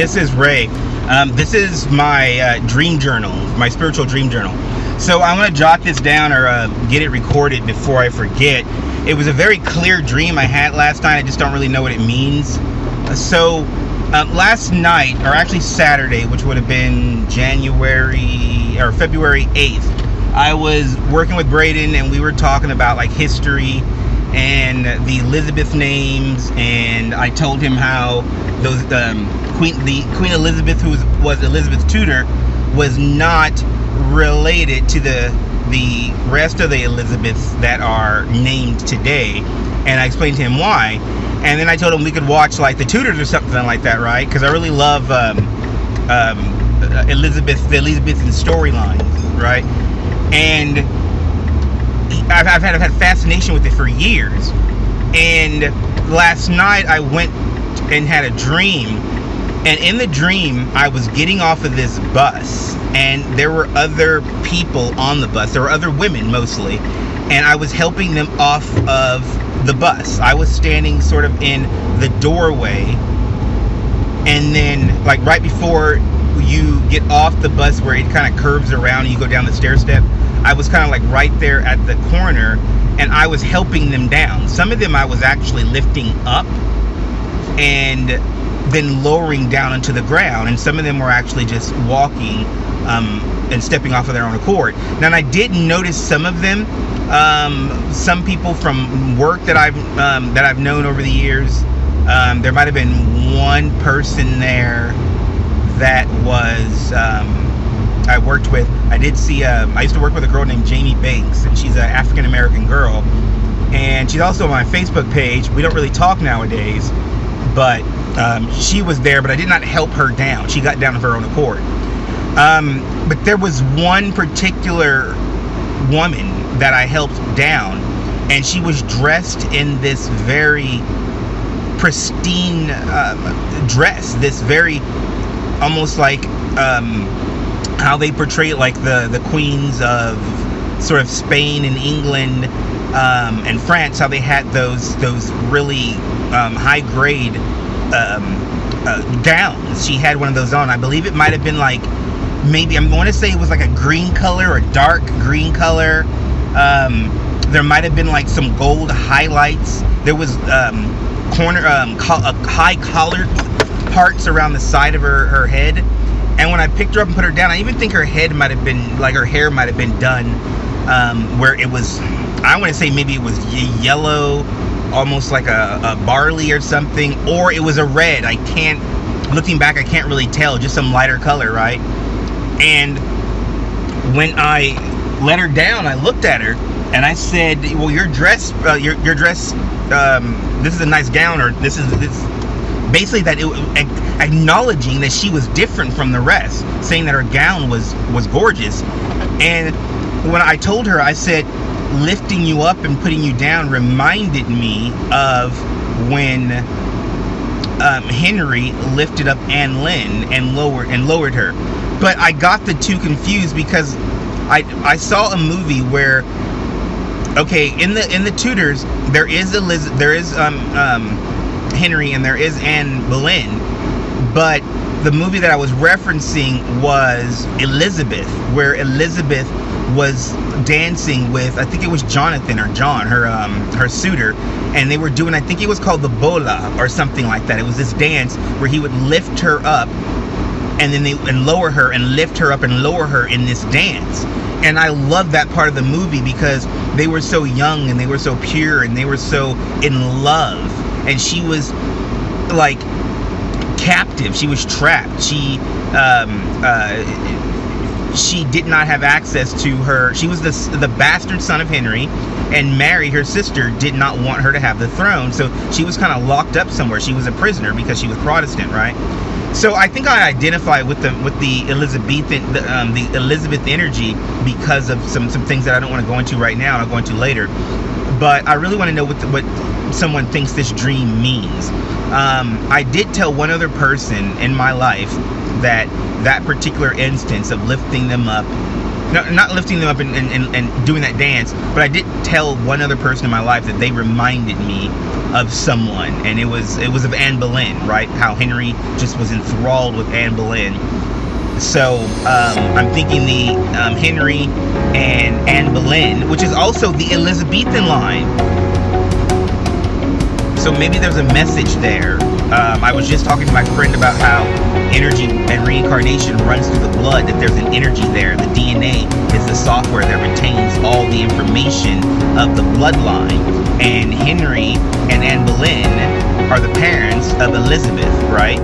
This is Ray. Um, this is my uh, dream journal, my spiritual dream journal. So I'm going to jot this down or uh, get it recorded before I forget. It was a very clear dream I had last night. I just don't really know what it means. So uh, last night, or actually Saturday, which would have been January or February 8th, I was working with Braden and we were talking about like history and the Elizabeth names, and I told him how those um, Queen the Queen Elizabeth, who was, was Elizabeth Tudor, was not related to the the rest of the Elizabeths that are named today, and I explained to him why, and then I told him we could watch like the Tudors or something like that, right? Because I really love um, um, Elizabeth, the Elizabethan storylines, right? And I've, I've, had I've had fascination with it for years. And last night I went and had a dream, and in the dream I was getting off of this bus, and there were other people on the bus. There were other women mostly, and I was helping them off of the bus. I was standing sort of in the doorway, and then like right before you get off the bus where it kind of curves around and you go down the stair step I was kind of like right there at the corner and I was helping them down. Some of them I was actually lifting up and then lowering down into the ground, and some of them were actually just walking um, and stepping off of their own accord. Now, I did notice some of them, um, some people from work that I've um, that I've known over the years. Um, there might have been one person there that was um, I worked with. I did see. Um, I used to work with a girl named Jamie Banks, and she's an African American girl, and she's also on my Facebook page. We don't really talk nowadays, but um, she was there. But I did not help her down. She got down of her own accord. Um, but there was one particular woman that I helped down, and she was dressed in this very pristine um, dress. This very almost like um, how they portray like the the queens of sort of Spain and England um, and France, how they had those those really um, high grade um, uh, gowns. She had one of those on. I believe it might have been like maybe I'm going to say it was like a green color or dark green color. Um, there might have been like some gold highlights. There was um, corner um, co- uh, high collared parts around the side of her, her head and when I picked her up and put her down, I even think her head might have been like her hair might have been done um, where it was. I want to say maybe it was yellow, almost like a, a barley or something, or it was a red. I can't. Looking back, I can't really tell. Just some lighter color, right? And when I let her down, I looked at her and I said, "Well, your dress, uh, your your dress. Um, this is a nice gown, or this is this." Basically, that it, acknowledging that she was different from the rest, saying that her gown was was gorgeous. And when I told her, I said, lifting you up and putting you down reminded me of when um, Henry lifted up Anne Boleyn and lowered and lowered her. But I got the two confused because I I saw a movie where okay in the in the Tudors there is Eliz there is um, um, Henry and there is Anne Boleyn but the movie that I was referencing was Elizabeth, where Elizabeth was dancing with I think it was Jonathan or John, her um, her suitor, and they were doing I think it was called the bola or something like that. It was this dance where he would lift her up and then they and lower her and lift her up and lower her in this dance. And I love that part of the movie because they were so young and they were so pure and they were so in love. And she was like captive. She was trapped. She um, uh, she did not have access to her. She was the the bastard son of Henry, and Mary, her sister, did not want her to have the throne. So she was kind of locked up somewhere. She was a prisoner because she was Protestant, right? So I think I identify with the with the Elizabethan the, um, the Elizabeth energy because of some some things that I don't want to go into right now. I'll go into later. But I really want to know what the, what someone thinks this dream means. Um, I did tell one other person in my life that that particular instance of lifting them up no, not lifting them up and, and, and, doing that dance, but I did tell one other person in my life that they reminded me of someone, and it was it was of Anne Boleyn, right? How Henry just was enthralled with Anne Boleyn. So um, I'm thinking the um, Henry and Anne Boleyn, which is also the Elizabethan line. So maybe there's a message there. Um, I was just talking to my friend about how energy and reincarnation runs through the blood, that there's an energy there. The DNA is the software that retains all the information of the bloodline. And Henry and Anne Boleyn are the parents of Elizabeth, right?